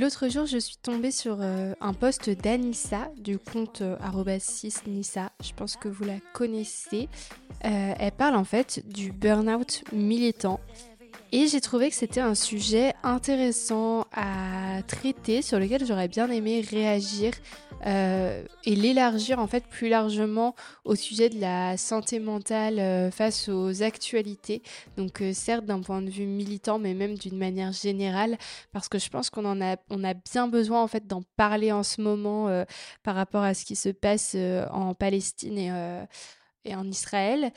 L'autre jour, je suis tombée sur euh, un post d'Anissa du compte euh, 6nissa. Je pense que vous la connaissez. Euh, elle parle en fait du burn-out militant. Et j'ai trouvé que c'était un sujet intéressant à traiter, sur lequel j'aurais bien aimé réagir euh, et l'élargir en fait plus largement au sujet de la santé mentale euh, face aux actualités. Donc euh, certes d'un point de vue militant, mais même d'une manière générale, parce que je pense qu'on en a, on a bien besoin en fait d'en parler en ce moment par rapport à ce qui se passe en Palestine et et en Israël.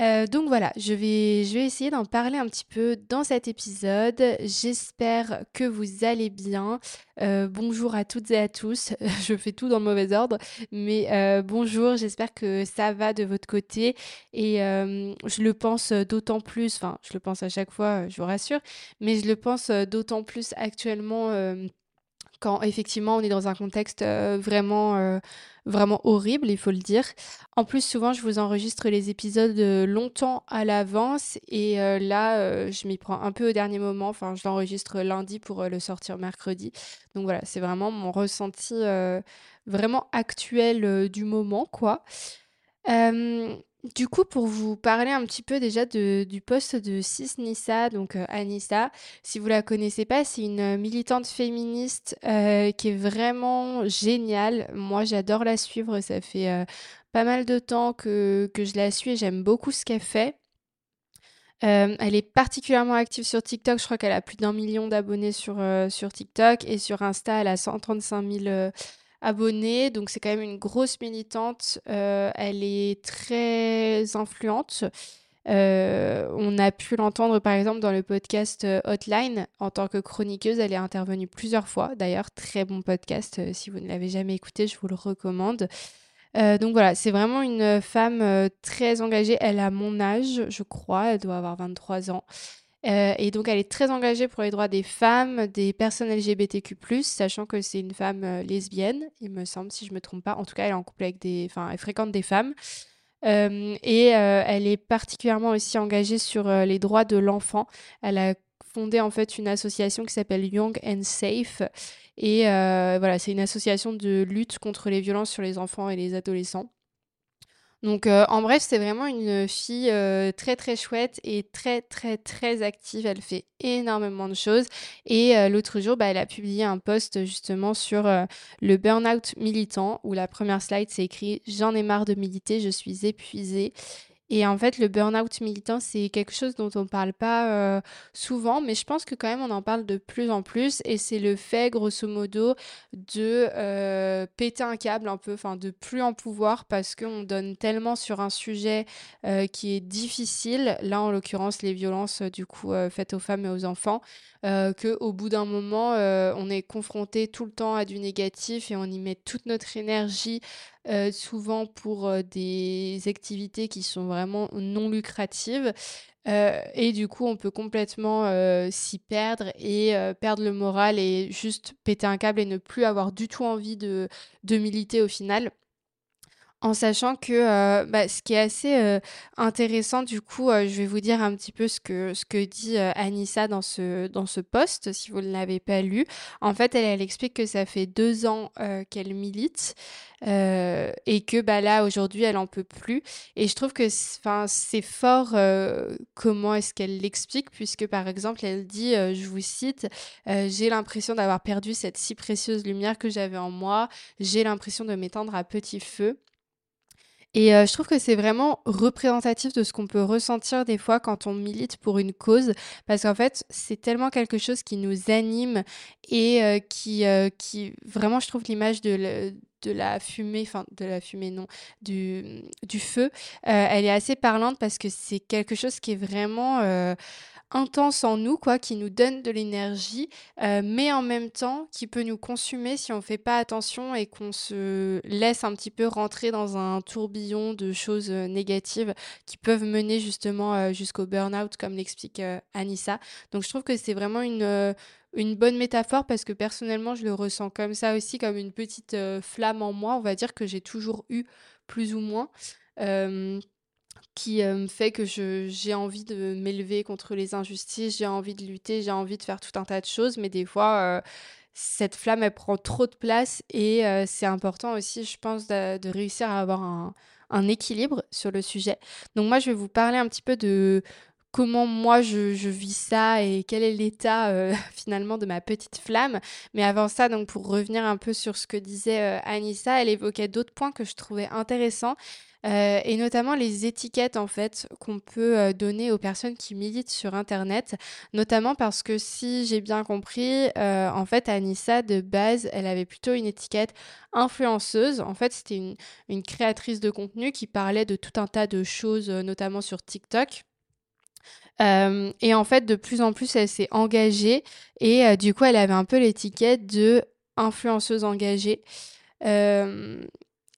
Euh, donc voilà, je vais, essayer d'en parler un petit peu dans cet épisode. J'espère que vous allez bien. Euh, bonjour à toutes et à tous. je fais tout dans le mauvais ordre, mais euh, bonjour, j'espère que ça va de votre côté. Et je le pense d'autant plus, enfin je le pense à chaque fois, je vous rassure, mais je le pense d'autant plus actuellement quand effectivement on est dans un contexte vraiment vraiment horrible, il faut le dire. En plus, souvent, je vous enregistre les épisodes longtemps à l'avance et là, je m'y prends un peu au dernier moment. Enfin, je l'enregistre lundi pour le sortir mercredi. Donc voilà, c'est vraiment mon ressenti vraiment actuel du moment, quoi. Du coup, pour vous parler un petit peu déjà du poste de Cis Nissa, donc euh, Anissa, si vous la connaissez pas, c'est une militante féministe euh, qui est vraiment géniale. Moi, j'adore la suivre. Ça fait euh, pas mal de temps que, je la suis et j'aime beaucoup ce qu'elle fait. elle est particulièrement active sur TikTok. Je crois qu'elle a plus d'un million d'abonnés sur, sur TikTok et sur Insta, elle a 135 000 abonnés, donc c'est quand même une grosse militante. Euh, elle est très influente. Euh, on a pu l'entendre par exemple dans le podcast euh, Hotline en tant que chroniqueuse. Elle est intervenue plusieurs fois. D'ailleurs, très bon podcast. si vous ne l'avez jamais écouté, je vous le recommande. donc voilà, c'est vraiment une femme très engagée. Elle a mon âge, je crois. Elle doit avoir 23 ans. Euh, et donc, elle est très engagée pour les droits des femmes, des personnes LGBTQ+, sachant que c'est une femme euh, lesbienne, il me semble, si je me trompe pas. En tout cas, elle est en couple avec des... Enfin, elle fréquente des femmes. Euh, et elle est particulièrement aussi engagée sur les droits de l'enfant. Elle a fondé en fait une association qui s'appelle Young and Safe. Et voilà, c'est une association de lutte contre les violences sur les enfants et les adolescents. Donc, euh, en bref, c'est vraiment une fille euh, très très chouette et très très très active. Elle fait énormément de choses. Et euh, l'autre jour, bah, elle a publié un post justement sur le burn-out militant où la première slide c'est écrit J'en ai marre de militer, je suis épuisée. Et en fait, le burn-out militant, c'est quelque chose dont on ne parle pas euh, souvent, mais je pense que quand même on en parle de plus en plus. Et c'est le fait, grosso modo, de euh, péter un câble un peu, enfin de plus en pouvoir parce qu'on donne tellement sur un sujet euh, qui est difficile, là en l'occurrence les violences du coup faites aux femmes et aux enfants, qu'au bout d'un moment, on est confronté tout le temps à du négatif et on y met toute notre énergie euh, souvent pour euh, des activités qui sont vraiment non lucratives. Euh, et du coup, on peut complètement s'y perdre et perdre le moral et juste péter un câble et ne plus avoir du tout envie de, de militer au final. En sachant que euh, bah, ce qui est assez euh, intéressant, du coup, euh, je vais vous dire un petit peu ce que, ce que dit Anissa dans ce, dans ce post, si vous ne l'avez pas lu. En fait, elle, explique que ça fait deux ans qu'elle milite et que bah, là, aujourd'hui, elle en peut plus. Et je trouve que c'est fort comment est-ce qu'elle l'explique, puisque par exemple, elle dit, je vous cite, j'ai l'impression d'avoir perdu cette si précieuse lumière que j'avais en moi, j'ai l'impression de m'étendre à petit feu. Et euh, je trouve que c'est vraiment représentatif de ce qu'on peut ressentir des fois quand on milite pour une cause, parce qu'en fait, c'est tellement quelque chose qui nous anime et euh, qui, euh, qui, vraiment, je trouve l'image de, de la fumée, enfin de la fumée non, du, du feu, elle est assez parlante parce que c'est quelque chose qui est vraiment intense en nous, quoi, qui nous donne de l'énergie, euh, mais en même temps qui peut nous consumer si on ne fait pas attention et qu'on se laisse un petit peu rentrer dans un tourbillon de choses euh, négatives qui peuvent mener justement euh, jusqu'au burn-out, comme l'explique Anissa. Donc je trouve que c'est vraiment une une bonne métaphore parce que personnellement je le ressens comme ça aussi comme une petite flamme en moi on va dire que j'ai toujours eu plus ou moins qui euh, fait que j'ai envie de m'élever contre les injustices, j'ai envie de lutter, j'ai envie de faire tout un tas de choses, mais des fois, euh, cette flamme, elle prend trop de place et c'est important aussi, je pense, de, réussir à avoir un, un, équilibre sur le sujet. Donc moi, je vais vous parler un petit peu de comment moi je, vis ça et quel est l'état euh, finalement de ma petite flamme. Mais avant ça, donc pour revenir un peu sur ce que disait euh, Anissa, elle évoquait d'autres points que je trouvais intéressants. Euh, et notamment les étiquettes en fait qu'on peut donner aux personnes qui militent sur internet notamment parce que si j'ai bien compris en fait Anissa de base elle avait plutôt une étiquette influenceuse en fait c'était une, une créatrice de contenu qui parlait de tout un tas de choses notamment sur TikTok et en fait, de plus en plus, elle s'est engagée et du coup, elle avait un peu l'étiquette de influenceuse engagée.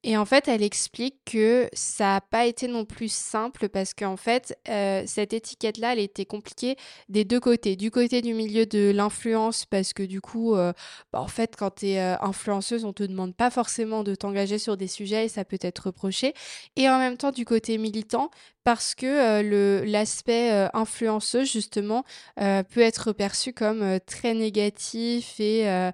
Et en fait, elle explique que ça n'a pas été non plus simple parce qu'en fait, cette étiquette-là, elle était compliquée des deux côtés. Du côté du milieu de l'influence, parce que du coup, bah, en fait, quand tu es influenceuse, on te demande pas forcément de t'engager sur des sujets et ça peut être reproché. Et en même temps, du côté militant, parce que le l'aspect influenceuse justement peut être perçu comme très négatif et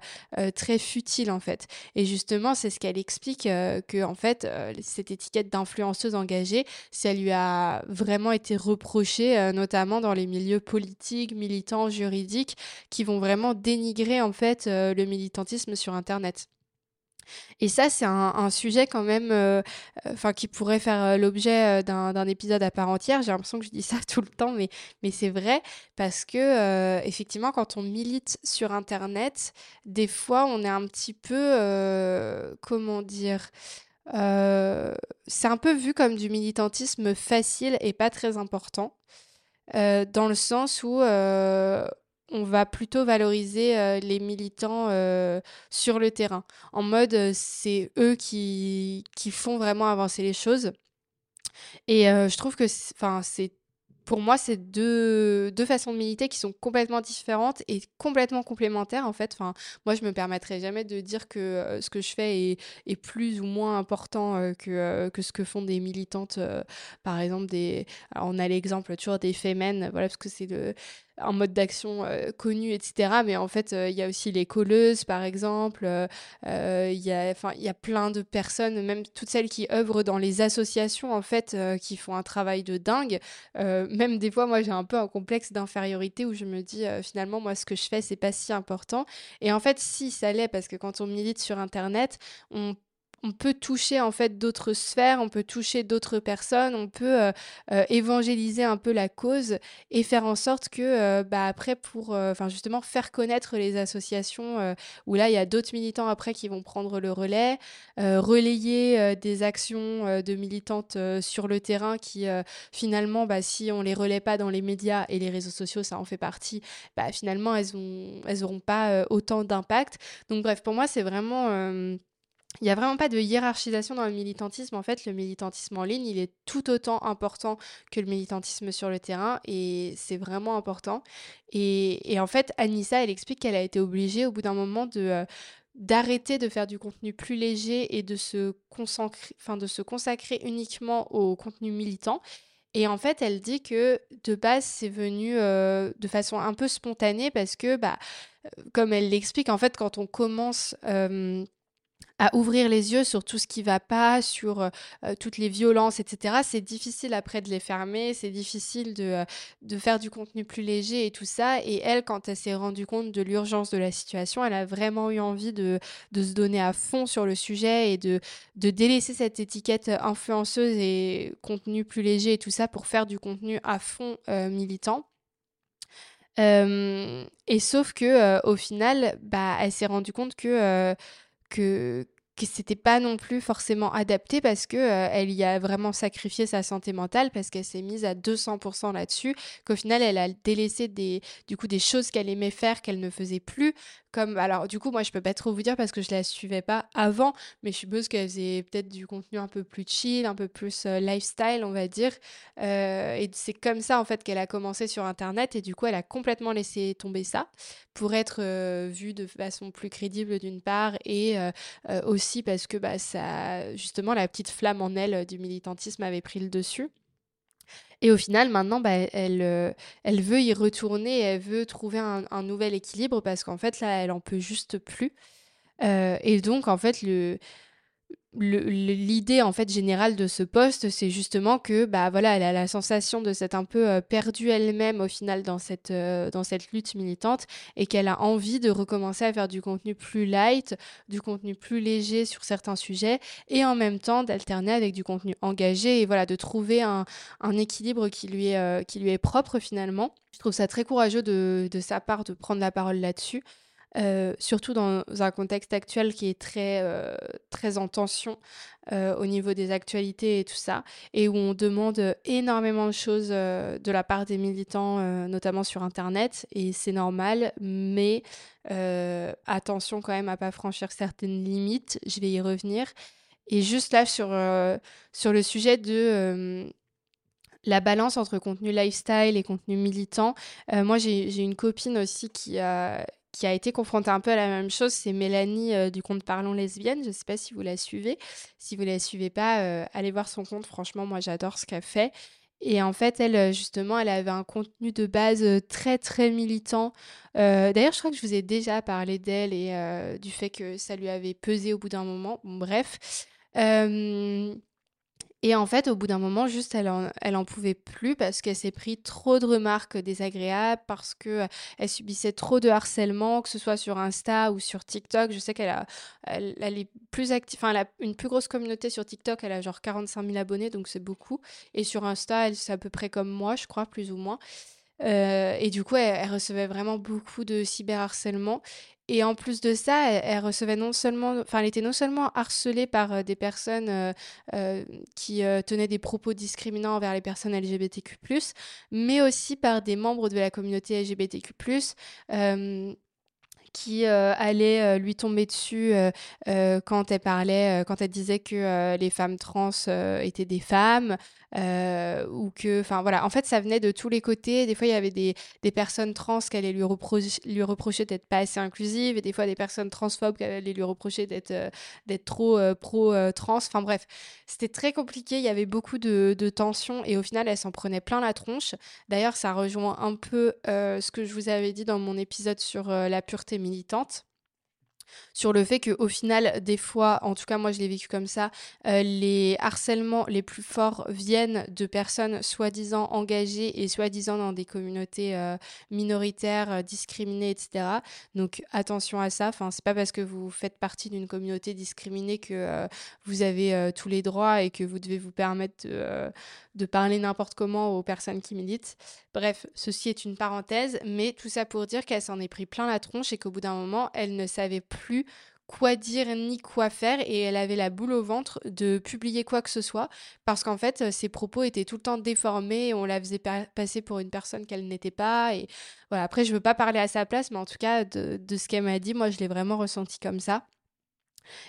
très futile en fait. Et justement, c'est ce qu'elle explique que en fait, euh, cette étiquette d'influenceuse engagée, ça lui a vraiment été reproché, euh, notamment dans les milieux politiques, militants, juridiques, qui vont vraiment dénigrer en fait euh, le militantisme sur Internet. Et ça, c'est un, sujet quand même, enfin, qui pourrait faire l'objet d'un épisode à part entière. J'ai l'impression que je dis ça tout le temps, mais, c'est vrai parce que effectivement, quand on milite sur Internet, des fois, on est un petit peu, comment dire, euh, c'est un peu vu comme du militantisme facile et pas très important, euh, dans le sens où euh, on va plutôt valoriser les militants sur le terrain, en mode c'est eux qui, qui font vraiment avancer les choses. Et je trouve que c'est pour moi, c'est deux, deux façons de militer qui sont complètement différentes et complètement complémentaires, en fait. Enfin, moi, je me permettrai jamais de dire que euh, ce que je fais est, plus ou moins important euh, que, euh, que ce que font des militantes, par exemple, des... on a l'exemple toujours des Femen, voilà, parce que c'est le un mode d'action euh, connu, etc. Mais en fait, euh, il y a aussi les colleuses, par exemple. Euh, il y, y a plein de personnes, même toutes celles qui œuvrent dans les associations, en fait, qui font un travail de dingue. même des fois, moi, j'ai un peu un complexe d'infériorité où je me dis, finalement, moi, ce que je fais, c'est pas si important. Et en fait, si, ça l'est, parce que quand on milite sur Internet, on on peut toucher en fait d'autres sphères, on peut toucher d'autres personnes, on peut euh, euh, évangéliser un peu la cause et faire en sorte que euh, bah, après pour justement faire connaître les associations où là il y a d'autres militants après qui vont prendre le relais, relayer des actions de militantes sur le terrain qui finalement bah, si on les relaie pas dans les médias et les réseaux sociaux ça en fait partie, bah, finalement elles ont elles pas autant d'impact. Donc bref pour moi c'est vraiment il n'y a vraiment pas de hiérarchisation dans le militantisme. En fait, le militantisme en ligne, il est tout autant important que le militantisme sur le terrain et c'est vraiment important. Et, en fait, Anissa, elle explique qu'elle a été obligée au bout d'un moment de... Euh, d'arrêter de faire du contenu plus léger et de se, consacrer, de se consacrer uniquement au contenu militant. Et en fait, elle dit que de base, c'est venu euh, de façon un peu spontanée parce que, bah, euh, comme elle l'explique, en fait, quand on commence à ouvrir les yeux sur tout ce qui va pas, sur euh, toutes les violences, etc. C'est difficile après de les fermer, c'est difficile de, euh, de faire du contenu plus léger et tout ça. Et elle, quand elle s'est rendue compte de l'urgence de la situation, elle a vraiment eu envie de, de se donner à fond sur le sujet et de, de délaisser cette étiquette influenceuse et contenu plus léger et tout ça pour faire du contenu à fond euh, militant. et sauf que au final, bah, elle s'est rendue compte que que que c'était pas non plus forcément adapté parce que euh, elle y a vraiment sacrifié sa santé mentale parce qu'elle s'est mise à 200% là-dessus qu'au final elle a délaissé des du coup des choses qu'elle aimait faire qu'elle ne faisait plus alors du coup moi je peux pas trop vous dire parce que je la suivais pas avant mais je suppose qu'elle faisait peut-être du contenu un peu plus chill un peu plus euh, lifestyle on va dire. Euh, et c'est comme ça en fait qu'elle a commencé sur internet et du coup elle a complètement laissé tomber ça pour être euh, vue de façon plus crédible d'une part et aussi parce que bah ça justement la petite flamme en elle du militantisme avait pris le dessus Et au final, maintenant, bah, elle, euh, elle veut y retourner, elle veut trouver un, nouvel équilibre parce qu'en fait, là, elle en peut juste plus. Euh, et donc, en fait, le, l'idée en fait générale de ce poste, c'est justement que bah voilà, elle a la sensation de s'être un peu euh, perdue elle-même au final dans cette euh, dans cette lutte militante et qu'elle a envie de recommencer à faire du contenu plus light, du contenu plus léger sur certains sujets et en même temps d'alterner avec du contenu engagé et voilà de trouver un, un équilibre qui lui est euh, qui lui est propre finalement. Je trouve ça très courageux de, de sa part de prendre la parole là-dessus. Euh, surtout dans un contexte actuel qui est très, euh, très en tension euh, au niveau des actualités et tout ça, et où on demande énormément de choses de la part des militants, notamment sur Internet, et c'est normal, mais attention quand même à pas franchir certaines limites, je vais y revenir. Et juste là, sur, sur le sujet de la balance entre contenu lifestyle et contenu militant. moi, j'ai une copine aussi qui a, qui a été confrontée un peu à la même chose, c'est Mélanie euh, du compte Parlons Lesbienne. Je ne sais pas si vous la suivez. Si vous ne la suivez pas, euh, allez voir son compte. Franchement, moi, j'adore ce qu'elle fait. Et en fait, elle, euh, justement, elle avait un contenu de base très, très militant. D'ailleurs, je crois que je vous ai déjà parlé d'elle et du fait que ça lui avait pesé au bout d'un moment. bref. Et en fait, au bout d'un moment, juste, elle en, pouvait plus parce qu'elle s'est pris trop de remarques désagréables, parce que euh, elle subissait trop de harcèlement, que ce soit sur Insta ou sur TikTok. Je sais qu'elle a, elle, est plus active, enfin, une plus grosse communauté sur TikTok. Elle a genre 45 000 abonnés, donc c'est beaucoup. Et sur Insta, elle, c'est à peu près comme moi, je crois, plus ou moins. Euh, et du coup, elle, recevait vraiment beaucoup de cyberharcèlement. Et en plus de ça, elle, recevait non seulement, enfin, elle était non seulement harcelée par euh, des personnes euh, euh, qui tenaient des propos discriminants envers les personnes LGBTQ+, mais aussi par des membres de la communauté LGBTQ+, qui allaient lui tomber dessus quand elle parlait, quand elle disait que les femmes trans étaient des femmes, euh, ou que, enfin voilà, en fait, ça venait de tous les côtés. Des fois, il y avait des, des personnes trans qui allaient lui, lui reprocher d'être pas assez inclusive, et des fois, des personnes transphobes qui allaient lui reprocher d'être euh, d'être trop euh, pro-trans. Enfin bref, c'était très compliqué. Il y avait beaucoup de, de tensions, et au final, elle s'en prenait plein la tronche. D'ailleurs, ça rejoint un peu ce que je vous avais dit dans mon épisode sur la pureté militante sur le fait qu'au final, des fois, en tout cas moi je l'ai vécu comme ça, euh, les harcèlements les plus forts viennent de personnes soi-disant engagées et soi-disant dans des communautés euh, minoritaires, euh, discriminées, etc. Donc attention à ça, enfin, c'est pas parce que vous faites partie d'une communauté discriminée que vous avez tous les droits et que vous devez vous permettre de, de parler n'importe comment aux personnes qui militent. Bref, ceci est une parenthèse, mais tout ça pour dire qu'elle s'en est pris plein la tronche et qu'au bout d'un moment, elle ne savait plus quoi dire ni quoi faire et elle avait la boule au ventre de publier quoi que ce soit parce qu'en fait ses propos étaient tout le temps déformés et on la faisait passer pour une personne qu'elle n'était pas et voilà après je veux pas parler à sa place mais en tout cas de, ce qu'elle m'a dit moi je l'ai vraiment ressenti comme ça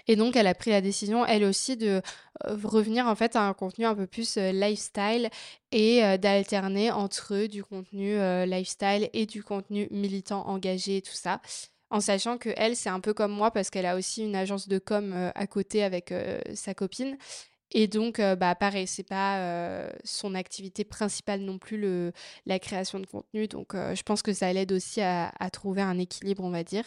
et donc, elle a pris la décision, elle aussi, de euh, revenir en fait à un contenu un peu plus euh, lifestyle et euh, d'alterner entre du contenu lifestyle et du contenu militant engagé et tout ça. En sachant que elle, c'est un peu comme moi parce qu'elle a aussi une agence de com à côté avec sa copine. Et donc, bah, pareil, c'est pas son activité principale non plus, la création de contenu. Donc, je pense que ça l'aide aussi à, trouver un équilibre, on va dire.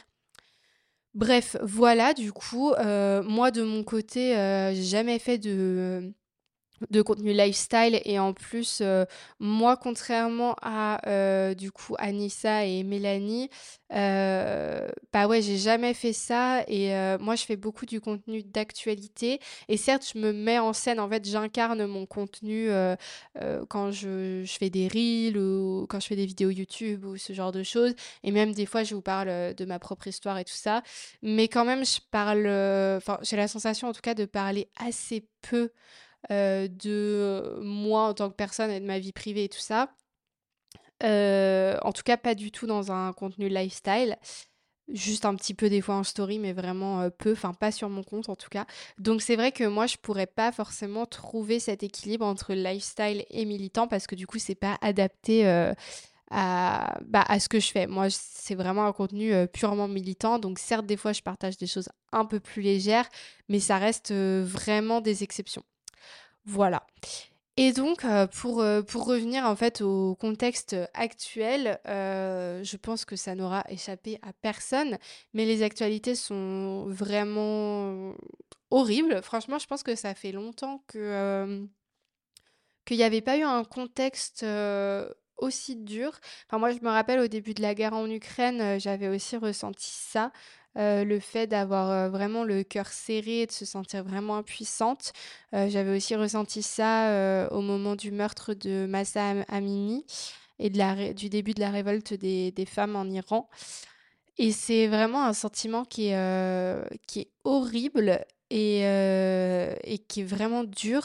Bref, voilà, du coup, euh, moi de mon côté, euh, j'ai jamais fait de de contenu lifestyle et en plus euh, moi contrairement à euh, du coup Anissa et Mélanie euh, bah ouais j'ai jamais fait ça et moi je fais beaucoup du contenu d'actualité et certes je me mets en scène en fait j'incarne mon contenu quand je, je, fais des reels ou quand je fais des vidéos YouTube ou ce genre de choses et même des fois je vous parle de ma propre histoire et tout ça. Mais quand même je parle enfin j'ai la sensation en tout cas de parler assez peu euh, de moi en tant que personne et de ma vie privée et tout ça. Euh, en tout cas, pas du tout dans un contenu lifestyle. Juste un petit peu des fois en story, mais vraiment euh, peu, enfin pas sur mon compte en tout cas. Donc c'est vrai que moi je pourrais pas forcément trouver cet équilibre entre lifestyle et militant parce que du coup c'est pas adapté à, bah, à ce que je fais. Moi c'est vraiment un contenu purement militant, donc certes des fois je partage des choses un peu plus légères, mais ça reste vraiment des exceptions. Voilà. Et donc, pour, heu, pour revenir en fait au contexte actuel, heu, je pense que ça n'aura échappé à personne, mais les actualités sont vraiment horribles. Franchement, je pense que ça fait longtemps que, qu'il n'y avait pas eu un contexte, aussi dur. Enfin, moi, je me rappelle au début de la guerre en Ukraine, heu, j'avais aussi ressenti ça, heu, le fait d'avoir, heu, vraiment le cœur serré, de se sentir vraiment impuissante. J'avais aussi ressenti ça, au moment du meurtre de Mahsa Am Amini et du début de la révolte des femmes en Iran et c'est vraiment un sentiment qui est, horrible et et qui est vraiment dur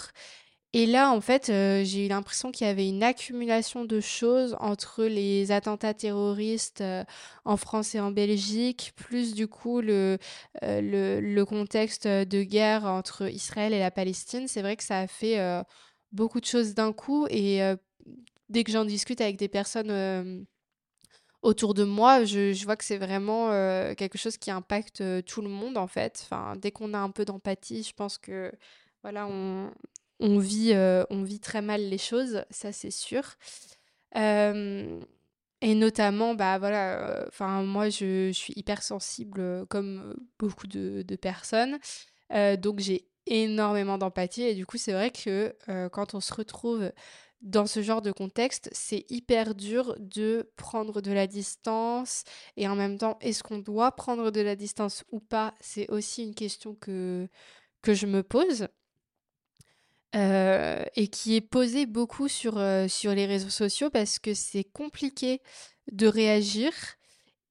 et là, en fait, heu, j'ai eu l'impression qu'il y avait une accumulation de choses entre les attentats terroristes, heu, en France et en Belgique, plus du coup le, heu, le le contexte, de guerre entre Israël et la Palestine. C'est vrai que ça a fait, beaucoup de choses d'un coup et dès que j'en discute avec des personnes, autour de moi, je vois que c'est vraiment, quelque chose qui impacte, tout le monde, en fait. Enfin, dès qu'on a un peu d'empathie, je pense que, voilà, on on vit, heu, on vit très mal les choses, ça c'est sûr. Et notamment, bah, voilà, heu, enfin moi je je suis hypersensible, heu, comme, beaucoup de de personnes, donc j'ai énormément d'empathie et du coup c'est vrai que, quand on se retrouve dans ce genre de contexte, c'est hyper dur de prendre de la distance et en même temps, est-ce qu'on doit prendre de la distance ou pas? C'est aussi une question que que je me pose. Heu et qui est posé beaucoup sur, heu, sur les réseaux sociaux parce que c'est compliqué de réagir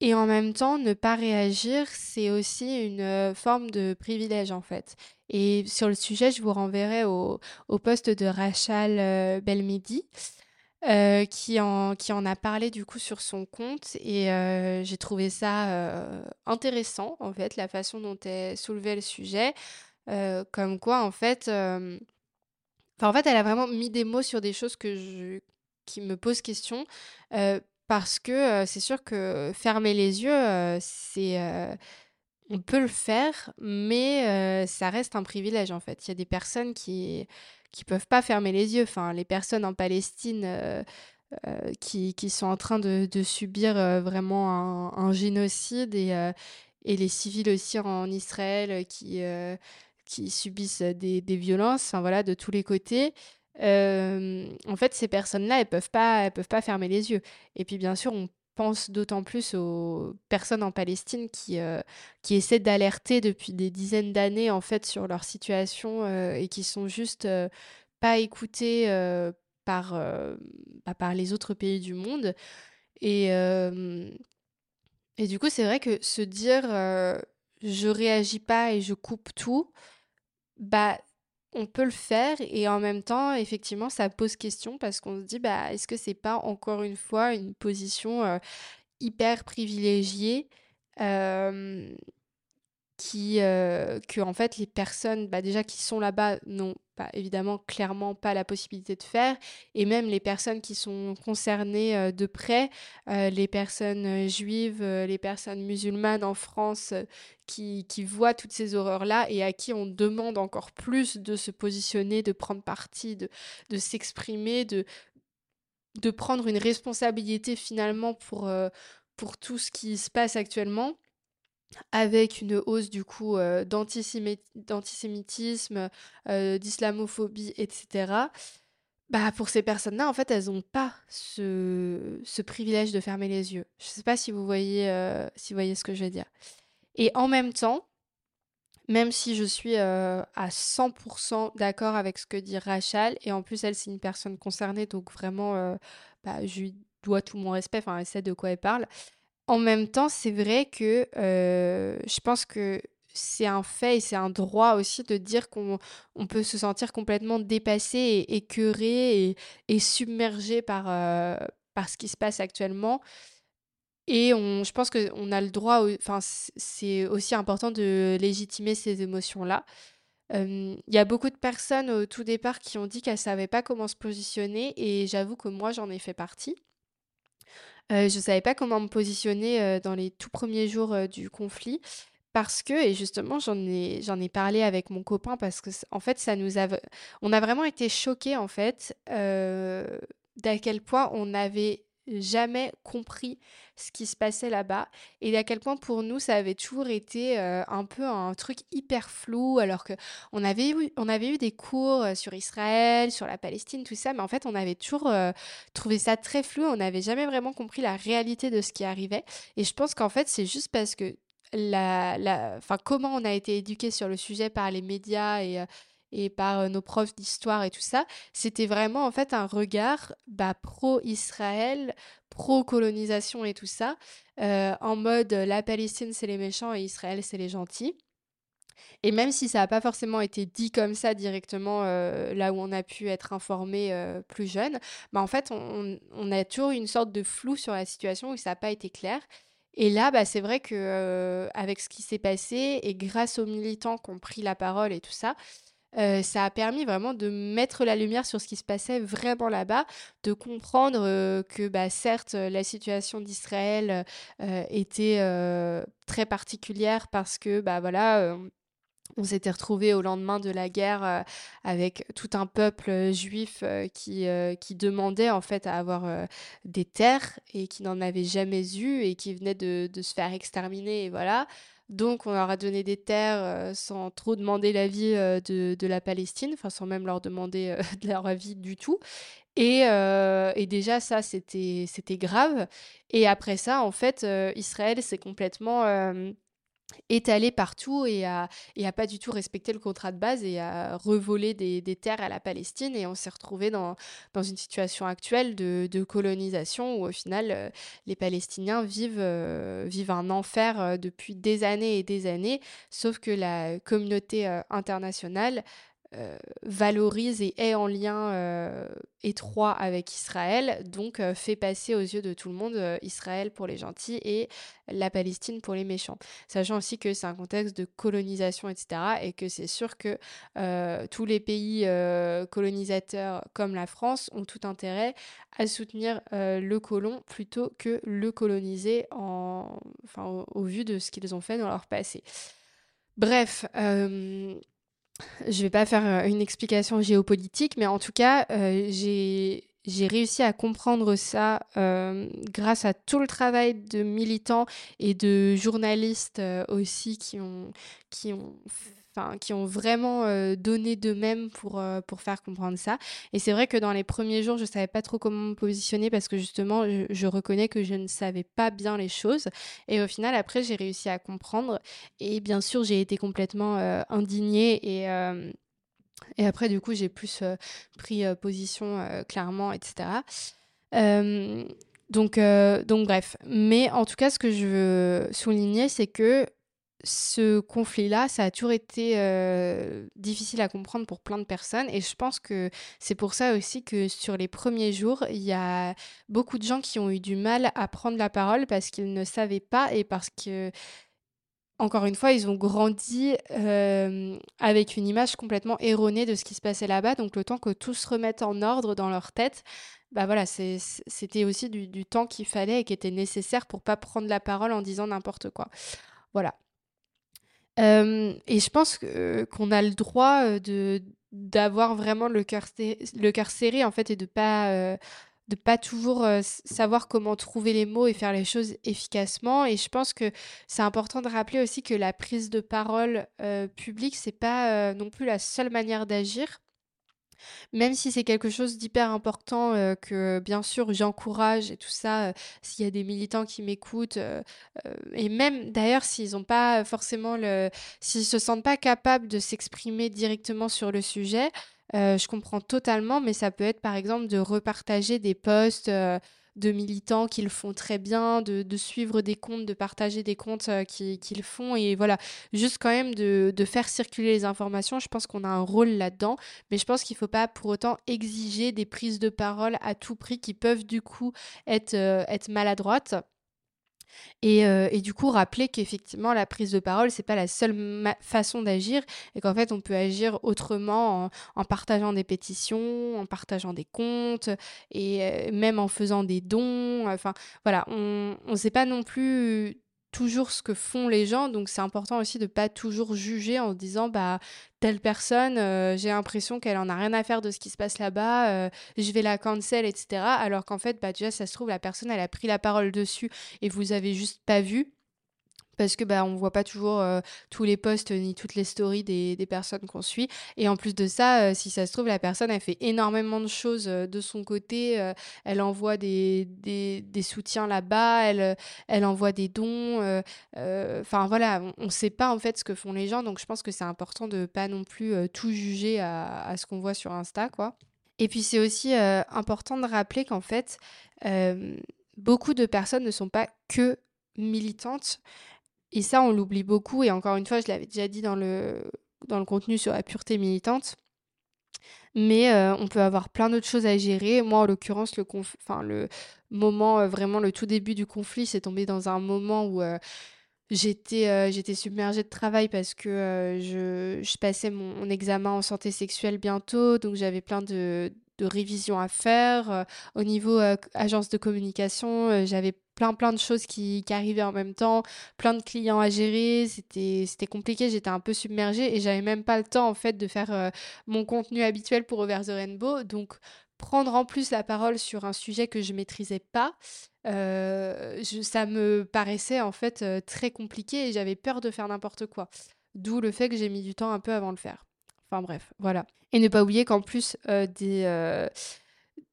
et en même temps ne pas réagir, c'est aussi une, heu, forme de privilège, en fait. Et sur le sujet, je vous renverrai au au post de Rachel, heu, qui en qui en a parlé du coup sur son compte. Et j'ai trouvé ça, intéressant, en fait, la façon dont elle soulevait le sujet, comme quoi en fait, En fait, elle a vraiment mis des mots sur des choses que je qui me posent question, parce que, c'est sûr que fermer les yeux, c'est, on peut le faire, mais ça reste un privilège, en fait. Il y a des personnes qui qui peuvent pas fermer les yeux. Enfin, les personnes en Palestine, qui qui sont en train de de subir, vraiment un un génocide et et les civils aussi en Israël, qui, qui subissent, des des violences, enfin voilà, de tous les côtés. En fait, ces personnes-là, elles peuvent peuvent pas fermer les yeux et puis, bien sûr, on pense d'autant plus aux personnes en Palestine qui, qui essaient d'alerter depuis des dizaines d'années, en fait, sur leur situation, et qui sont juste, pas écoutées, par, bah, par les autres pays du monde et et du coup, c'est vrai que se dire, «Je réagis pas et je coupe tout», bah, on peut le faire et en même temps, effectivement, ça pose question parce qu'on se dit: «Bah, est-ce que c'est pas encore une fois une position, heu, hyper privilégiée?» hem qui, heu, que en fait les personnes, bah, déjà qui sont là-bas n'ont pas évidemment clairement pas la possibilité de faire et même les personnes qui sont concernées, heu, de près, heu, les personnes, juives, les personnes musulmanes en France, qui voient toutes ces horreurs-là et à qui on demande encore plus de se positionner, de prendre parti, de s'exprimer, de prendre une responsabilité finalement pour tout ce qui se passe actuellement. Avec une hausse du coup, d'antisémét d'antisémitisme, heu, d'islamophobie et cetera. Bah, pour ces personnes-là, en fait, elles ont pas ce ce privilège de fermer les yeux. Je sais pas si vous voyez, heu, si voyez ce que je veux dire? Et en même temps, même si je suis, à 100% d'accord avec ce que dit Rachel et en plus elle, c'est une personne concernée donc vraiment, bah, je lui dois tout mon respect, enfin, elle sait de quoi elle parle. En même temps, c'est vrai que, heu, je pense que c'est un fait et c'est un droit aussi de dire qu'on on peut se sentir complètement dépassé et écœuré et submergé par, heu, par ce qui se passe actuellement et je pense qu'on a le droit enfin, c'est aussi important de légitimer ces émotions-là. Il y a beaucoup de personnes au tout départ qui ont dit qu'elles savaient pas comment se positionner et j'avoue que moi, j'en ai fait partie. Heu, je savais pas comment me positionner, heu, dans les tout premiers jours, heu, du conflit parce que et justement j'en ai j'en ai parlé avec mon copain parce que en fait ça nous a on a vraiment été choqués en fait euh, d'à quel point on n'avait jamais compris ce qui se passait là-bas et d'à quel point pour nous ça avait toujours été euh, un peu un truc hyper flou alors que on avait eu, on avait eu des cours euh, sur Israël, sur la Palestine, tout ça, mais en fait on avait toujours euh, trouvé ça très flou, on n'avait jamais vraiment compris la réalité de ce qui arrivait et je pense qu'en fait c'est juste parce que la, la, comment on a été éduqué sur le sujet par les médias et et par nos profs d'histoire et tout ça, c'était vraiment en fait un regard bah, pro-Israël, pro-colonisation et tout ça, en mode la Palestine c'est les méchants et Israël c'est les gentils. Et même si ça n'a pas forcément été dit comme ça directement là où on a pu être informé plus jeune, bah en fait on, on, a toujours une sorte de flou sur la situation où ça n'a pas été clair. Et là, bah, c'est vrai que avec ce qui s'est passé et grâce aux militants qui ont pris la parole et tout ça, euh, ça a permis vraiment de mettre la lumière sur ce qui se passait vraiment là-bas, de comprendre euh, que bah, certes la situation d'Israël euh, était très particulière parce que bah voilà on s'était retrouvé au lendemain de la guerre avec tout un peuple juif qui, qui demandait en fait à avoir des terres et qui n'en avait jamais eu et qui venait de, de se faire exterminer et voilà. Donc, on leur a donné des terres euh, sans trop demander l'avis euh, de, la Palestine, enfin sans même leur demander euh, leur avis du tout. Et déjà, ça, c'était grave. Et après ça, en fait, Israël s'est complètement étalé partout et a, et pas du tout respecté le contrat de base et a revolé des, des terres à la Palestine. Et on s'est retrouvé dans, dans une situation actuelle de, de colonisation où au final euh, les Palestiniens vivent, euh, vivent un enfer euh, depuis des années et des années. Sauf que la communauté internationale euh, valorise et est en lien euh, étroit avec Israël, donc euh, fait passer aux yeux de tout le monde Israël pour les gentils et la Palestine pour les méchants. Sachant aussi que c'est un contexte de colonisation, etc. Et que c'est sûr que tous les pays colonisateurs comme la France ont tout intérêt à soutenir le colon plutôt que le coloniser en... enfin, au vu de ce qu'ils ont fait dans leur passé. Bref, je vais pas faire euh, une explication géopolitique, mais en tout cas, euh, j'ai réussi à comprendre ça euh, grâce à tout le travail de militants et de journalistes aussi qui ont, qui ont qui ont vraiment euh, donné d'eux-mêmes pour, euh, pour faire comprendre ça. Et c'est vrai que dans les premiers jours, je ne savais pas trop comment me positionner parce que justement, je, reconnais que je ne savais pas bien les choses. Et au final, après, j'ai réussi à comprendre. Et bien sûr, j'ai été complètement euh, indignée et... et après, du coup, j'ai plus pris position clairement, etc. donc, donc, bref. Mais en tout cas, ce que je veux souligner, c'est que ce conflit-là, ça a toujours été euh, difficile à comprendre pour plein de personnes et je pense que c'est pour ça aussi que sur les premiers jours, il y a beaucoup de gens qui ont eu du mal à prendre la parole parce qu'ils ne savaient pas et parce que, encore une fois, ils ont grandi euh, avec une image complètement erronée de ce qui se passait là-bas. Donc le temps que tout se remette en ordre dans leur tête, bah voilà, c'était aussi du, du temps qu'il fallait et qui était nécessaire pour pas prendre la parole en disant n'importe quoi. Voilà et je pense qu'on a le droit, de d'avoir vraiment le cœur le cœur serré, en fait et de pas, de pas toujours, savoir comment trouver les mots et faire les choses efficacement et je pense que c'est important de rappeler aussi que la prise de parole, publique, c'est pas, non plus la seule manière d'agir. Même si c'est quelque chose d'hyper important, que bien sûr j'encourage et tout ça, s'il y a des militants qui m'écoutent, et même d'ailleurs s'ils n'ont pas forcément le s'ils se sentent pas capables de s'exprimer directement sur le sujet, je comprends totalement, mais ça peut être par exemple de repartager des posts, de militants qui le font très bien, de, suivre des comptes, de partager des comptes euh, qui, le font. Et voilà, juste quand même de, faire circuler les informations. Je pense qu'on a un rôle là-dedans, mais je pense qu'il ne faut pas pour autant exiger des prises de parole à tout prix qui peuvent du coup être, euh, être maladroites. Euh, et, du coup, rappeler qu'effectivement, la prise de parole, c'est pas la seule façon d'agir et qu'en fait, on peut agir autrement en, partageant des pétitions, en partageant des comptes et euh, même en faisant des dons. Enfin, voilà, on ne sait pas non plus toujours ce que font les gens, donc c'est important aussi de pas toujours juger en disant bah telle personne, euh, j'ai l'impression qu'elle en a rien à faire de ce qui se passe là-bas, euh, je vais la cancel, etc. Alors qu'en fait, bah déjà ça se trouve la personne elle a pris la parole dessus et vous avez juste pas vu parce que bah on voit pas toujours tous les posts ni toutes les stories des, des personnes qu'on suit. Et en plus de ça si ça se trouve la personne elle fait énormément de choses de son côté elle envoie des, des, des soutiens là-bas elle, elle envoie des dons enfin voilà on, ne sait pas en fait ce que font les gens. Donc je pense que c'est important de pas non plus tout juger à, à ce qu'on voit sur Insta quoi. Et puis c'est aussi important de rappeler qu'en fait beaucoup de personnes ne sont pas que militantes et ça, on l'oublie beaucoup. Et encore une fois, je l'avais déjà dit dans le, contenu sur la pureté militante. Mais euh, on peut avoir plein d'autres choses à gérer. Moi, en l'occurrence, le, le moment, euh, vraiment le tout début du conflit, c'est tombé dans un moment où euh, j'étais submergée de travail parce que je, passais mon, examen en santé sexuelle bientôt. Donc, j'avais plein de, de révisions à faire. au niveau agence de communication, j'avais plein plein de choses qui, qui, arrivaient en même temps, plein de clients à gérer, c'était compliqué, j'étais un peu submergée et j'avais même pas le temps en fait de faire euh, mon contenu habituel pour Over the Rainbow. Donc prendre en plus la parole sur un sujet que je maîtrisais pas, euh, ça me paraissait en fait euh, très compliqué et j'avais peur de faire n'importe quoi. D'où le fait que j'ai mis du temps un peu avant de le faire. Enfin bref, voilà. Et ne pas oublier qu'en plus des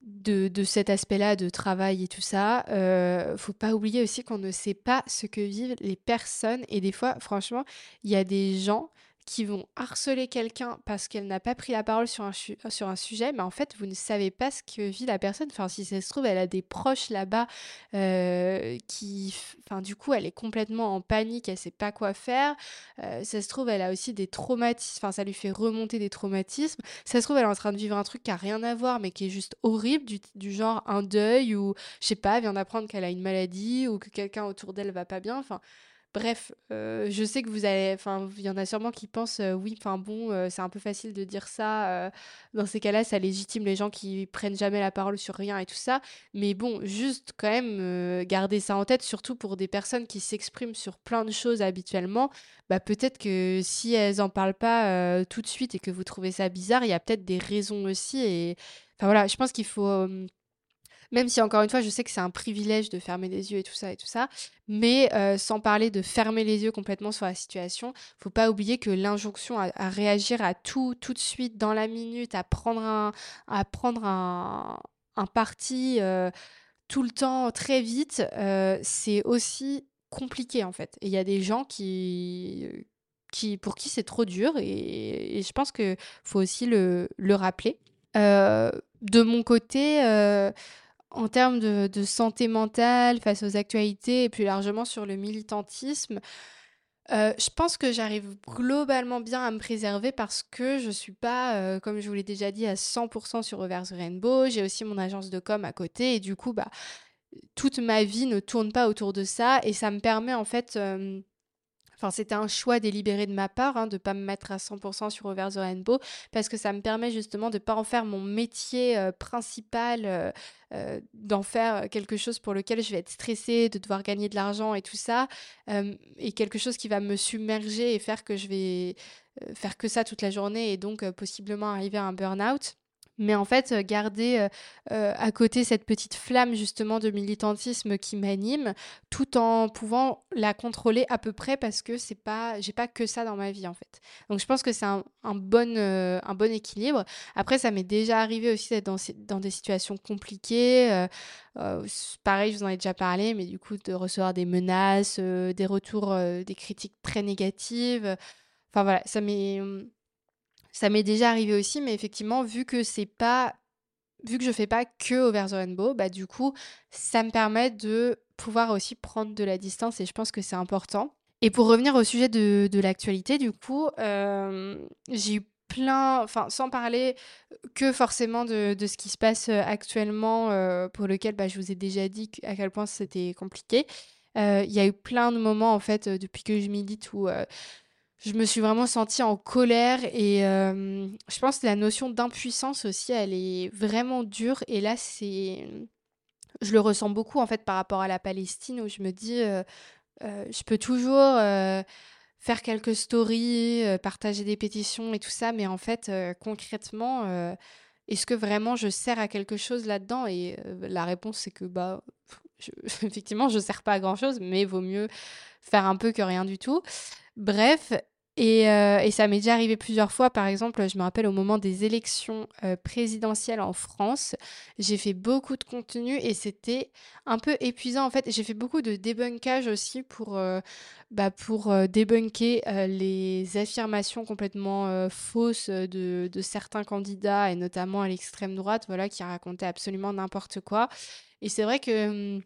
de, de, cet aspect-là de travail et tout ça, euh, faut pas oublier aussi qu'on ne sait pas ce que vivent les personnes. Et des fois, franchement, il y a des gens qui vont harceler quelqu'un parce qu'elle n'a pas pris la parole sur un, sur un sujet, mais en fait, vous ne savez pas ce que vit la personne. Enfin, si ça se trouve, elle a des proches là-bas euh, qui... Enfin, du coup, elle est complètement en panique, elle sait pas quoi faire. Euh, ça se trouve, elle a aussi des traumatismes, enfin, ça lui fait remonter des traumatismes. Ça se trouve, elle est en train de vivre un truc qui a rien à voir, mais qui est juste horrible, du, du genre un deuil ou, je sais pas, elle vient d'apprendre qu'elle a une maladie ou que quelqu'un autour d'elle va pas bien. Enfin, Bref, euh, je sais que vous allez, enfin, il y en a sûrement qui pensent, euh, oui, enfin bon, euh, c'est un peu facile de dire ça. dans ces cas-là, ça légitime les gens qui prennent jamais la parole sur rien et tout ça. Mais bon, juste quand même garder ça en tête, surtout pour des personnes qui s'expriment sur plein de choses habituellement. Bah peut-être que si elles en parlent pas tout de suite et que vous trouvez ça bizarre, il y a peut-être des raisons aussi. Et voilà, je pense qu'il faut même si encore une fois, je sais que c'est un privilège de fermer les yeux et tout ça et tout ça, mais euh, sans parler de fermer les yeux complètement sur la situation, faut pas oublier que l'injonction à, réagir à tout tout de suite dans la minute, à prendre un, à prendre un, parti euh, tout le temps très vite, euh, c'est aussi compliqué en fait. Il y a des gens qui qui, pour qui c'est trop dur et, et, je pense qu'il faut aussi le, le rappeler. de mon côté, en termes de, santé mentale face aux actualités et plus largement sur le militantisme, euh, je pense que j'arrive globalement bien à me préserver parce que je suis pas, euh, comme je vous l'ai déjà dit, à 100% sur Reverse Rainbow. J'ai aussi mon agence de com à côté et du coup, bah, toute ma vie ne tourne pas autour de ça et ça me permet en fait euh, Enfin, c'était un choix délibéré de ma part hein, de ne pas me mettre à 100% sur Over the Rainbow parce que ça me permet justement de ne pas en faire mon métier euh, principal, euh, euh, d'en faire quelque chose pour lequel je vais être stressée, de devoir gagner de l'argent et tout ça, et quelque chose qui va me submerger et faire que je vais faire que ça toute la journée et donc possiblement arriver à un burn-out mais en fait garder à côté cette petite flamme justement de militantisme qui m'anime tout en pouvant la contrôler à peu près parce que c'est pas j'ai pas que ça dans ma vie en fait. Donc je pense que c'est un, un, bon un bon équilibre. Après ça m'est déjà arrivé aussi d'être dans, dans des situations compliquées pareil je vous en ai déjà parlé mais du coup de recevoir des menaces des retours des critiques très négatives. Enfin voilà ça m'est ça m'est déjà arrivé aussi, mais effectivement, vu que c'est pas vu que je fais pas que Over the Rainbow, bah du coup, ça me permet de pouvoir aussi prendre de la distance et je pense que c'est important. Et pour revenir au sujet de, de l'actualité, du coup, euh, j'ai eu plein, enfin, sans parler que forcément de, de, ce qui se passe euh, actuellement, euh, pour lequel bah, je vous ai déjà dit à quel point c'était compliqué. Il y a eu plein de moments, en fait, depuis que je milite où je me suis vraiment sentie en colère et euh, je pense que la notion d'impuissance aussi, elle est vraiment dure. Et là, c'est, je le ressens beaucoup en fait par rapport à la Palestine où je me dis, euh, je peux toujours faire quelques stories, partager des pétitions et tout ça, mais en fait, concrètement, est-ce que vraiment je sers à quelque chose là-dedans? Et la réponse, c'est que, bah, effectivement, je ne sers pas à grand-chose, mais vaut mieux faire un peu que rien du tout. Bref, et, euh, et, ça m'est déjà arrivé plusieurs fois. Par exemple, je me rappelle au moment des élections euh, présidentielles en France, j'ai fait beaucoup de contenu et c'était un peu épuisant. En fait, j'ai fait beaucoup de débunkage aussi pour, euh, bah, débunker les affirmations complètement fausses de, de, certains candidats et notamment à l'extrême droite, voilà, qui racontaient absolument n'importe quoi. Et c'est vrai que hum,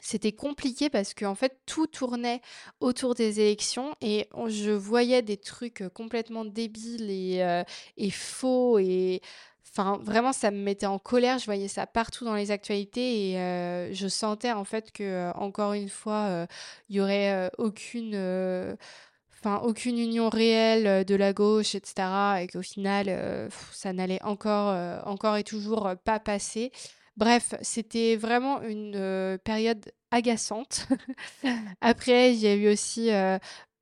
c'était compliqué parce qu'en fait tout tournait autour des élections et je voyais des trucs complètement débiles et, et faux et enfin vraiment ça me mettait en colère. Je voyais ça partout dans les actualités et je sentais en fait que encore une fois il y aurait aucune enfin aucune union réelle de la gauche etc et qu'au final ça n'allait encore encore et toujours pas passer Bref, c'était vraiment une euh, période agaçante. Après, il y a eu aussi euh,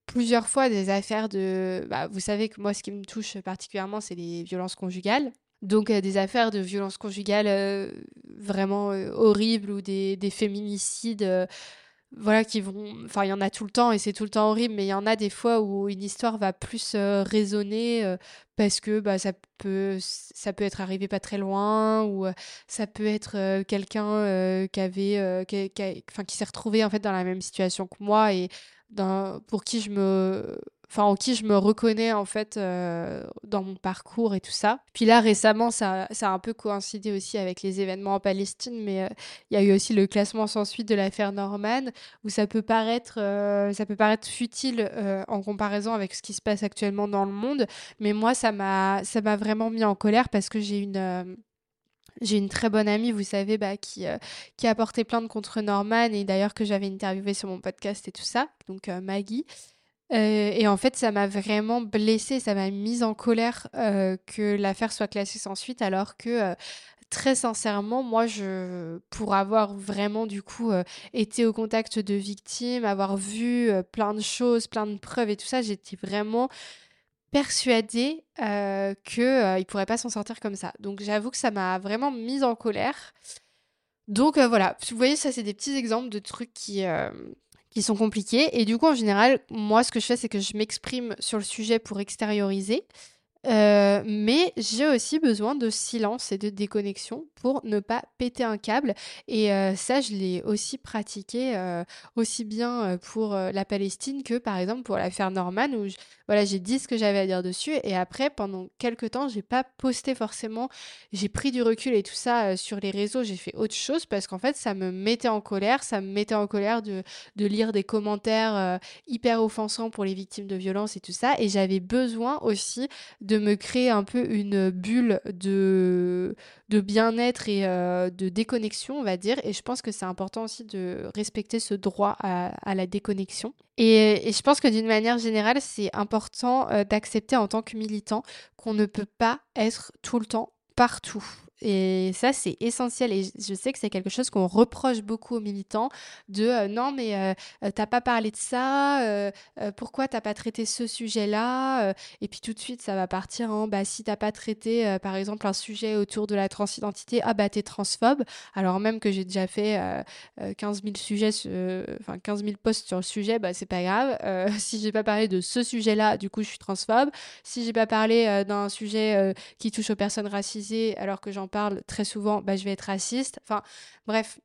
plusieurs fois des affaires de... Bah, vous savez que moi, ce qui me touche particulièrement, c'est les violences conjugales. Donc euh, des affaires de violences conjugales vraiment horribles ou des, des féminicides voilà qui vont enfin il y en a tout le temps et c'est tout le temps horrible mais il y en a des fois où une histoire va plus euh, résonner euh, parce que bah ça peut ça peut être arrivé pas très loin ou euh, ça peut être quelqu'un qui avait qui, enfin qui s'est retrouvé en fait dans la même situation que moi et pour qui je me enfin en qui je me reconnais en fait euh, dans mon parcours et tout ça. Puis là récemment ça, a un peu coïncidé aussi avec les événements en Palestine, mais euh, il y a eu aussi le classement sans suite de l'affaire Norman où ça peut paraître euh, ça peut paraître futile en comparaison avec ce qui se passe actuellement dans le monde, mais moi ça m'a ça m'a vraiment mis en colère parce que j'ai une j'ai une très bonne amie, vous savez, bah, qui, qui a porté plainte contre Norman et d'ailleurs que j'avais interviewé sur mon podcast et tout ça, donc Maggie. Euh, et en fait, ça m'a vraiment blessée, ça m'a mise en colère euh, que l'affaire soit classée sans suite, alors que euh, très sincèrement, moi, je, pour avoir vraiment du coup été au contact de victimes, avoir vu plein de choses, plein de preuves et tout ça, j'étais vraiment persuadée qu'il ne pourrait pas s'en sortir comme ça. Donc j'avoue que ça m'a vraiment mise en colère. Donc voilà, vous voyez, ça c'est des petits exemples de trucs qui, qui sont compliqués. Et du coup, en général, moi, ce que je fais, c'est que je m'exprime sur le sujet pour extérioriser. Euh, mais j'ai aussi besoin de silence et de déconnexion pour ne pas péter un câble. Et euh, ça, je l'ai aussi pratiqué euh, aussi bien pour la Palestine que par exemple pour l'affaire Norman, où voilà, j'ai dit ce que j'avais à dire dessus. Et après, pendant quelques temps, j'ai pas posté forcément. J'ai pris du recul et tout ça sur les réseaux. J'ai fait autre chose parce qu'en fait, ça me mettait en colère. Ça me mettait en colère de, de lire des commentaires hyper offensants pour les victimes de violences et tout ça. Et j'avais besoin aussi de me créer un peu une bulle de, de bien-être et euh, de déconnexion, on va dire. Et je pense que c'est important aussi de respecter ce droit à, la déconnexion. Et, je pense que d'une manière générale, c'est important euh, d'accepter en tant que militant qu'on ne peut pas être tout le temps partout. Et ça, c'est essentiel. Et je sais que c'est quelque chose qu'on reproche beaucoup aux militants de euh, non, mais euh, euh, t'as pas parlé de ça, pourquoi t'as pas traité ce sujet-là Et puis tout de suite, ça va partir en bah, si t'as pas traité, par exemple, un sujet autour de la transidentité, ah bah t'es transphobe. Alors même que j'ai déjà fait 15 000 sujets, enfin 15 000 posts sur le sujet, bah c'est pas grave. si j'ai pas parlé de ce sujet-là, du coup, je suis transphobe. Si j'ai pas parlé d'un sujet qui touche aux personnes racisées, alors que j'en parle très souvent, bah, je vais être raciste. Enfin, bref,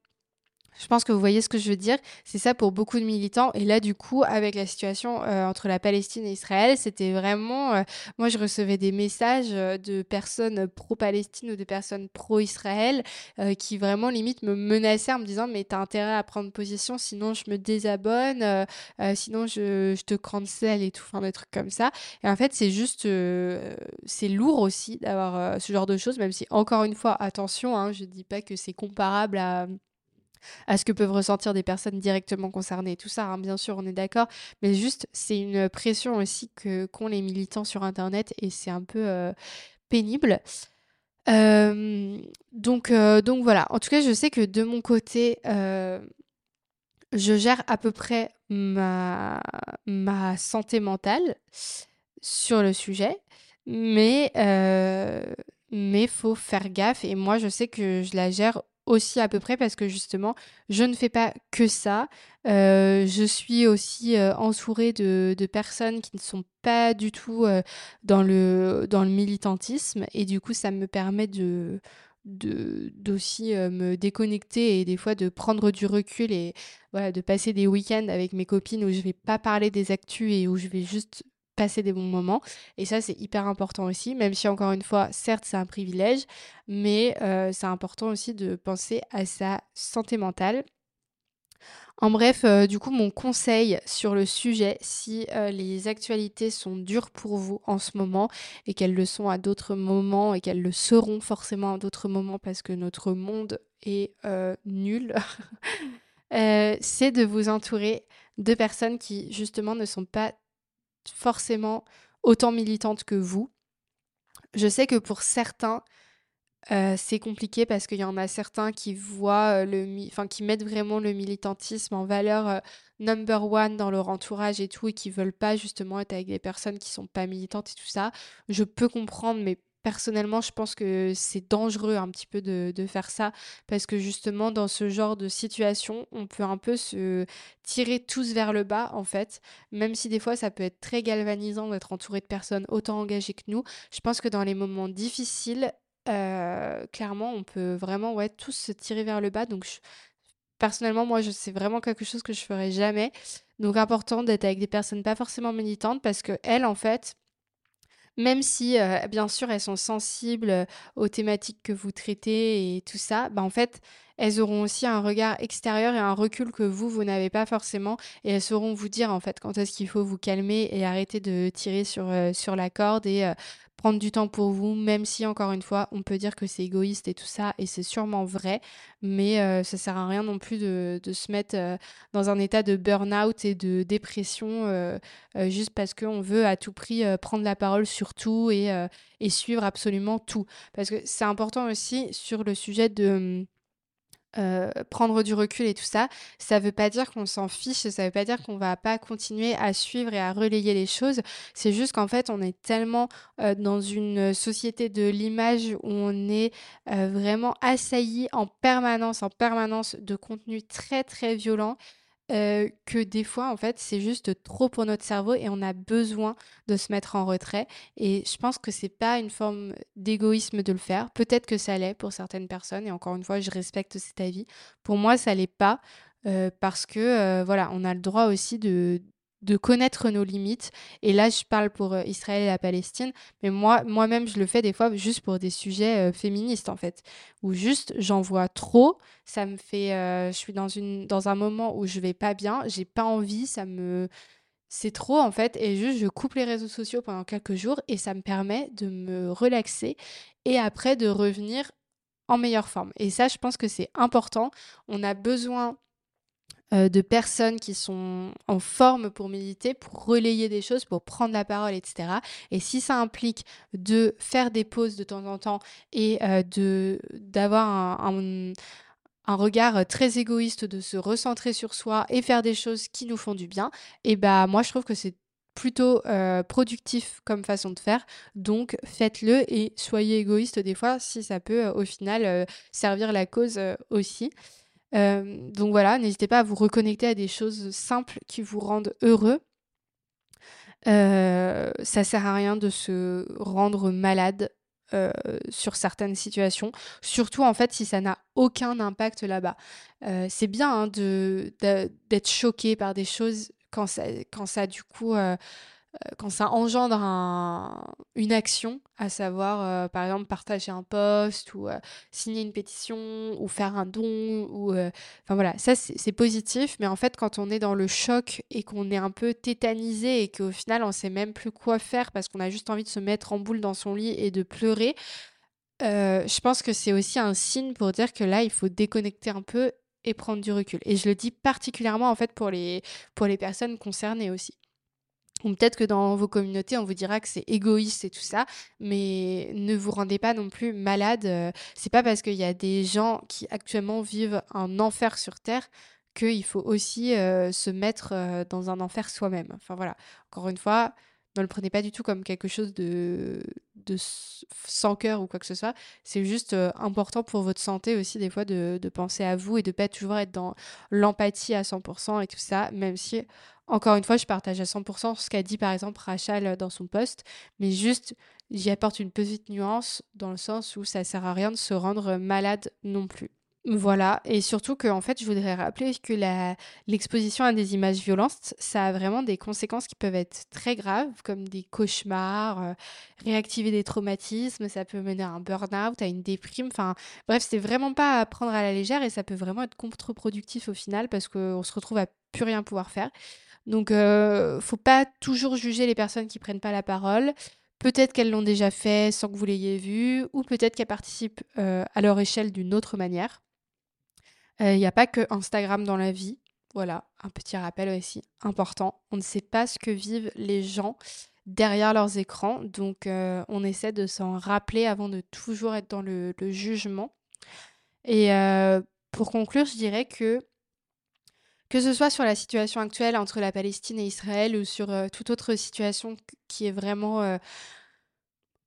je pense que vous voyez ce que je veux dire. C'est ça pour beaucoup de militants. Et là, du coup, avec la situation euh, entre la Palestine et Israël, c'était vraiment... Euh, moi, je recevais des messages euh, de personnes pro-Palestine ou de personnes pro-Israël qui vraiment, limite, me menaçaient en me disant, mais t'as intérêt à prendre position, sinon je me désabonne, sinon je, je te cancel et tout, enfin, des trucs comme ça. Et en fait, c'est juste... c'est lourd aussi d'avoir ce genre de choses, même si, encore une fois, attention, hein, je dis pas que c'est comparable à à ce que peuvent ressentir des personnes directement concernées. Tout ça, hein, bien sûr, on est d'accord, mais juste, c'est une pression aussi que qu'ont les militants sur Internet et c'est un peu euh, pénible. Euh, donc, euh, donc voilà, en tout cas, je sais que de mon côté, je gère à peu près ma, ma santé mentale sur le sujet, mais mais faut faire gaffe. Et moi, je sais que je la gère aussi à peu près parce que justement, je ne fais pas que ça. Euh, je suis aussi euh, entourée de, personnes qui ne sont pas du tout euh, dans, le, dans le militantisme et du coup, ça me permet de d'aussi me déconnecter et des fois de prendre du recul et voilà de passer des week-ends avec mes copines où je vais pas parler des actus et où je vais juste passer des bons moments. Et ça, c'est hyper important aussi, même si encore une fois, certes, c'est un privilège, mais euh, c'est important aussi de penser à sa santé mentale. En bref, euh, du coup, mon conseil sur le sujet, si euh, les actualités sont dures pour vous en ce moment et qu'elles le sont à d'autres moments et qu'elles le seront forcément à d'autres moments parce que notre monde est nul, c'est de vous entourer de personnes qui justement ne sont pas forcément autant militante que vous. Je sais que pour certains, euh, c'est compliqué parce qu'il y en a certains qui voient euh, le, enfin qui mettent vraiment le militantisme en valeur euh, number one dans leur entourage et tout et qui veulent pas justement être avec des personnes qui sont pas militantes et tout ça. Je peux comprendre, mais Personnellement, je pense que c'est dangereux un petit peu de, faire ça parce que justement, dans ce genre de situation, on peut un peu se tirer tous vers le bas en fait, même si des fois ça peut être très galvanisant d'être entouré de personnes autant engagées que nous. Je pense que dans les moments difficiles, euh, clairement, on peut vraiment ouais, tous se tirer vers le bas. Donc, personnellement, moi, je c'est vraiment quelque chose que je ferais jamais. Donc, important d'être avec des personnes pas forcément militantes parce que elles, en fait, même si, bien sûr, elles sont sensibles aux thématiques que vous traitez et tout ça, bah, en fait, elles auront aussi un regard extérieur et un recul que vous, vous n'avez pas forcément. Et elles sauront vous dire, en fait, quand est-ce qu'il faut vous calmer et arrêter de tirer sur, sur la corde et prendre du temps pour vous, même si encore une fois, on peut dire que c'est égoïste et tout ça, et c'est sûrement vrai, mais euh, ça sert à rien non plus de, de se mettre euh, dans un état de burn-out et de dépression euh, juste parce qu'on veut à tout prix prendre la parole sur tout et, et suivre absolument tout. Parce que c'est important aussi sur le sujet de euh, prendre du recul et tout ça, ça veut pas dire qu'on s'en fiche, ça veut pas dire qu'on va pas continuer à suivre et à relayer les choses. C'est juste qu'en fait, on est tellement euh, dans une société de l'image où on est euh, vraiment assailli en permanence, en permanence de contenu très très violent euh, que des fois, en fait, c'est juste trop pour notre cerveau et on a besoin de se mettre en retrait. Et je pense que c'est pas une forme d'égoïsme de le faire. Peut-être que ça l'est pour certaines personnes. Et encore une fois, je respecte cet avis. Pour moi, ça l'est pas. Euh, parce que euh, voilà, on a le droit aussi de, de connaître nos limites. Et là, je parle pour euh, Israël et la Palestine, mais moi, moi-même, je le fais des fois juste pour des sujets euh, féministes, en fait, où juste j'en vois trop, ça me fait, euh, je suis dans une, dans un moment où je vais pas bien, j'ai pas envie, ça me, c'est trop en fait, et juste je coupe les réseaux sociaux pendant quelques jours et ça me permet de me relaxer et après de revenir en meilleure forme. Et ça, je pense que c'est important. On a besoin euh, de personnes qui sont en forme pour militer, pour relayer des choses, pour prendre la parole, etc. Et si ça implique de faire des pauses de temps en temps et euh, de d'avoir un, regard très égoïste, de se recentrer sur soi et faire des choses qui nous font du bien, et bah moi je trouve que c'est plutôt euh, productif comme façon de faire. Donc faites-le et soyez égoïste des fois si ça peut au final servir la cause aussi. Euh, donc voilà, n'hésitez pas à vous reconnecter à des choses simples qui vous rendent heureux. Euh, ça sert à rien de se rendre malade euh, sur certaines situations, surtout en fait si ça n'a aucun impact là-bas. Euh, c'est bien hein, de, d'être choqué par des choses quand ça, quand ça du coup quand ça engendre une action, à savoir euh, par exemple partager un post ou euh, signer une pétition ou faire un don ou enfin voilà, ça c'est positif, mais en fait quand on est dans le choc et qu'on est un peu tétanisé et qu'au final on sait même plus quoi faire parce qu'on a juste envie de se mettre en boule dans son lit et de pleurer, je pense que c'est aussi un signe pour dire que là il faut déconnecter un peu et prendre du recul. Et je le dis particulièrement en fait pour les, pour les personnes concernées aussi. Ou peut-être que dans vos communautés, on vous dira que c'est égoïste et tout ça, mais ne vous rendez pas non plus malade. Euh, c'est pas parce qu'il y a des gens qui actuellement vivent un enfer sur Terre qu'il faut aussi se mettre dans un enfer soi-même. Enfin voilà, encore une fois, ne le prenez pas du tout comme quelque chose de, de sans cœur ou quoi que ce soit. C'est juste important pour votre santé aussi, des fois, de, penser à vous et de pas toujours être dans l'empathie à 100% et tout ça, même si, encore une fois, je partage à 100% ce qu'a dit par exemple Rachel dans son post, mais juste, j'y apporte une petite nuance dans le sens où ça sert à rien de se rendre malade non plus. Voilà, et surtout que en fait, je voudrais rappeler que la l'exposition à des images violentes, ça a vraiment des conséquences qui peuvent être très graves, comme des cauchemars, euh, réactiver des traumatismes, ça peut mener à un burn-out, à une déprime. Enfin, bref, c'est vraiment pas à prendre à la légère et ça peut vraiment être contre-productif au final parce qu'on se retrouve à plus rien pouvoir faire. Donc, euh, faut pas toujours juger les personnes qui prennent pas la parole. Peut-être qu'elles l'ont déjà fait sans que vous l'ayez vu, ou peut-être qu'elles participent euh, à leur échelle d'une autre manière. Il euh, n'y a pas que Instagram dans la vie. Voilà, un petit rappel aussi important. On ne sait pas ce que vivent les gens derrière leurs écrans. Donc, euh, on essaie de s'en rappeler avant de toujours être dans le, jugement. Et euh, pour conclure, je dirais que que ce soit sur la situation actuelle entre la Palestine et Israël ou sur toute autre situation qui est vraiment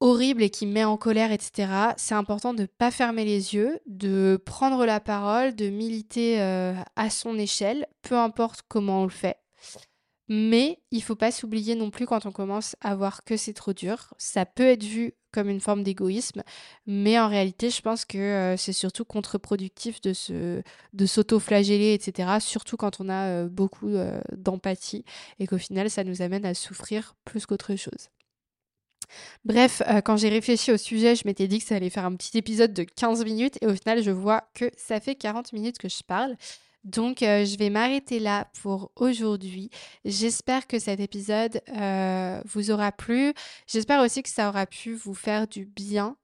horrible et qui met en colère, etc., c'est important de ne pas fermer les yeux, de prendre la parole, de militer euh, à son échelle, peu importe comment on le fait. Mais il faut pas s'oublier non plus quand on commence à voir que c'est trop dur. Ça peut être vu comme une forme d'égoïsme, mais en réalité, je pense que euh, c'est surtout contre-productif de se, de s'auto-flageller, etc. Surtout quand on a euh, beaucoup d'empathie et qu'au final, ça nous amène à souffrir plus qu'autre chose. Bref, euh, quand j'ai réfléchi au sujet, je m'étais dit que ça allait faire un petit épisode de 15 minutes et au final, je vois que ça fait 40 minutes que je parle. Donc, euh, je vais m'arrêter là pour aujourd'hui. J'espère que cet épisode euh, vous aura plu. J'espère aussi que ça aura pu vous faire du bien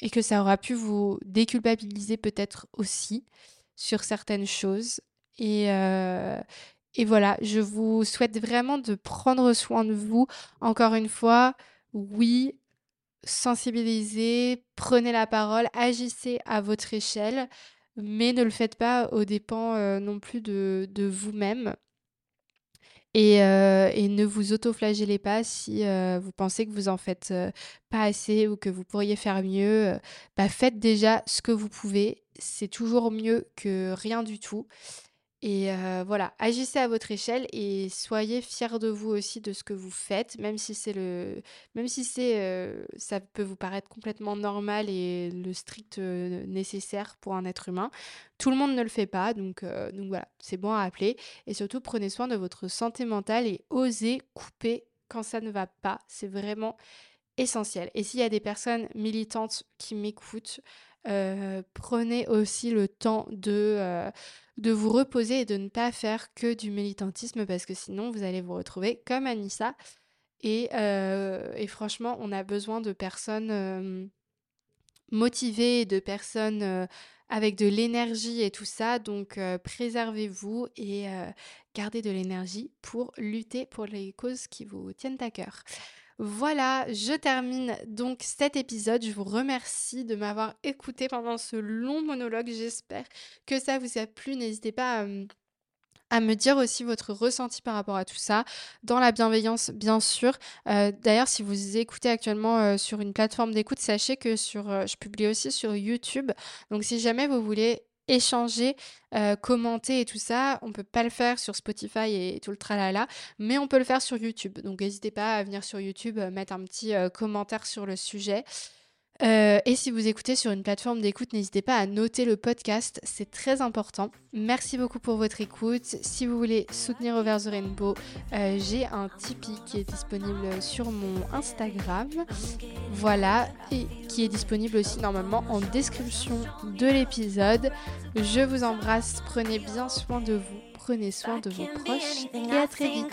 et que ça aura pu vous déculpabiliser peut-être aussi sur certaines choses. Et, et voilà, je vous souhaite vraiment de prendre soin de vous. Encore une fois, oui, sensibilisez, prenez la parole, agissez à votre échelle, mais ne le faites pas aux dépens euh, non plus de, vous-même. Et, euh, et, ne vous autoflagellez pas si euh, vous pensez que vous en faites pas assez ou que vous pourriez faire mieux. Bah, faites déjà ce que vous pouvez. C'est toujours mieux que rien du tout. Et voilà, agissez à votre échelle et soyez fiers de vous aussi de ce que vous faites, même si c'est le, même si c'est, ça peut vous paraître complètement normal et le strict nécessaire pour un être humain. Tout le monde ne le fait pas, donc, donc voilà, c'est bon à appeler. Et surtout, prenez soin de votre santé mentale et osez couper quand ça ne va pas. C'est vraiment essentiel. Et s'il y a des personnes militantes qui m'écoutent, prenez aussi le temps de de vous reposer et de ne pas faire que du militantisme parce que sinon vous allez vous retrouver comme Anissa. Et, euh, franchement, on a besoin de personnes euh, motivées, de personnes euh, avec de l'énergie et tout ça. Donc préservez-vous et gardez de l'énergie pour lutter pour les causes qui vous tiennent à cœur. Voilà, je termine donc cet épisode. Je vous remercie de m'avoir écouté pendant ce long monologue. J'espère que ça vous a plu. N'hésitez pas à me dire aussi votre ressenti par rapport à tout ça, dans la bienveillance bien sûr. Euh, d'ailleurs, si vous écoutez actuellement euh, sur une plateforme d'écoute, sachez que euh, je publie aussi sur YouTube. Donc si jamais vous voulez échanger, euh, commenter et tout ça. On peut pas le faire sur Spotify et tout le tralala, mais on peut le faire sur YouTube. Donc n'hésitez pas à venir sur YouTube, euh, mettre un petit euh, commentaire sur le sujet. Euh, et si vous écoutez sur une plateforme d'écoute, n'hésitez pas à noter le podcast, c'est très important. Merci beaucoup pour votre écoute. Si vous voulez soutenir Over the Rainbow, euh, j'ai un Tipeee qui est disponible sur mon Instagram. Voilà, et qui est disponible aussi normalement en description de l'épisode. Je vous embrasse, prenez bien soin de vous, prenez soin de vos proches et à très vite.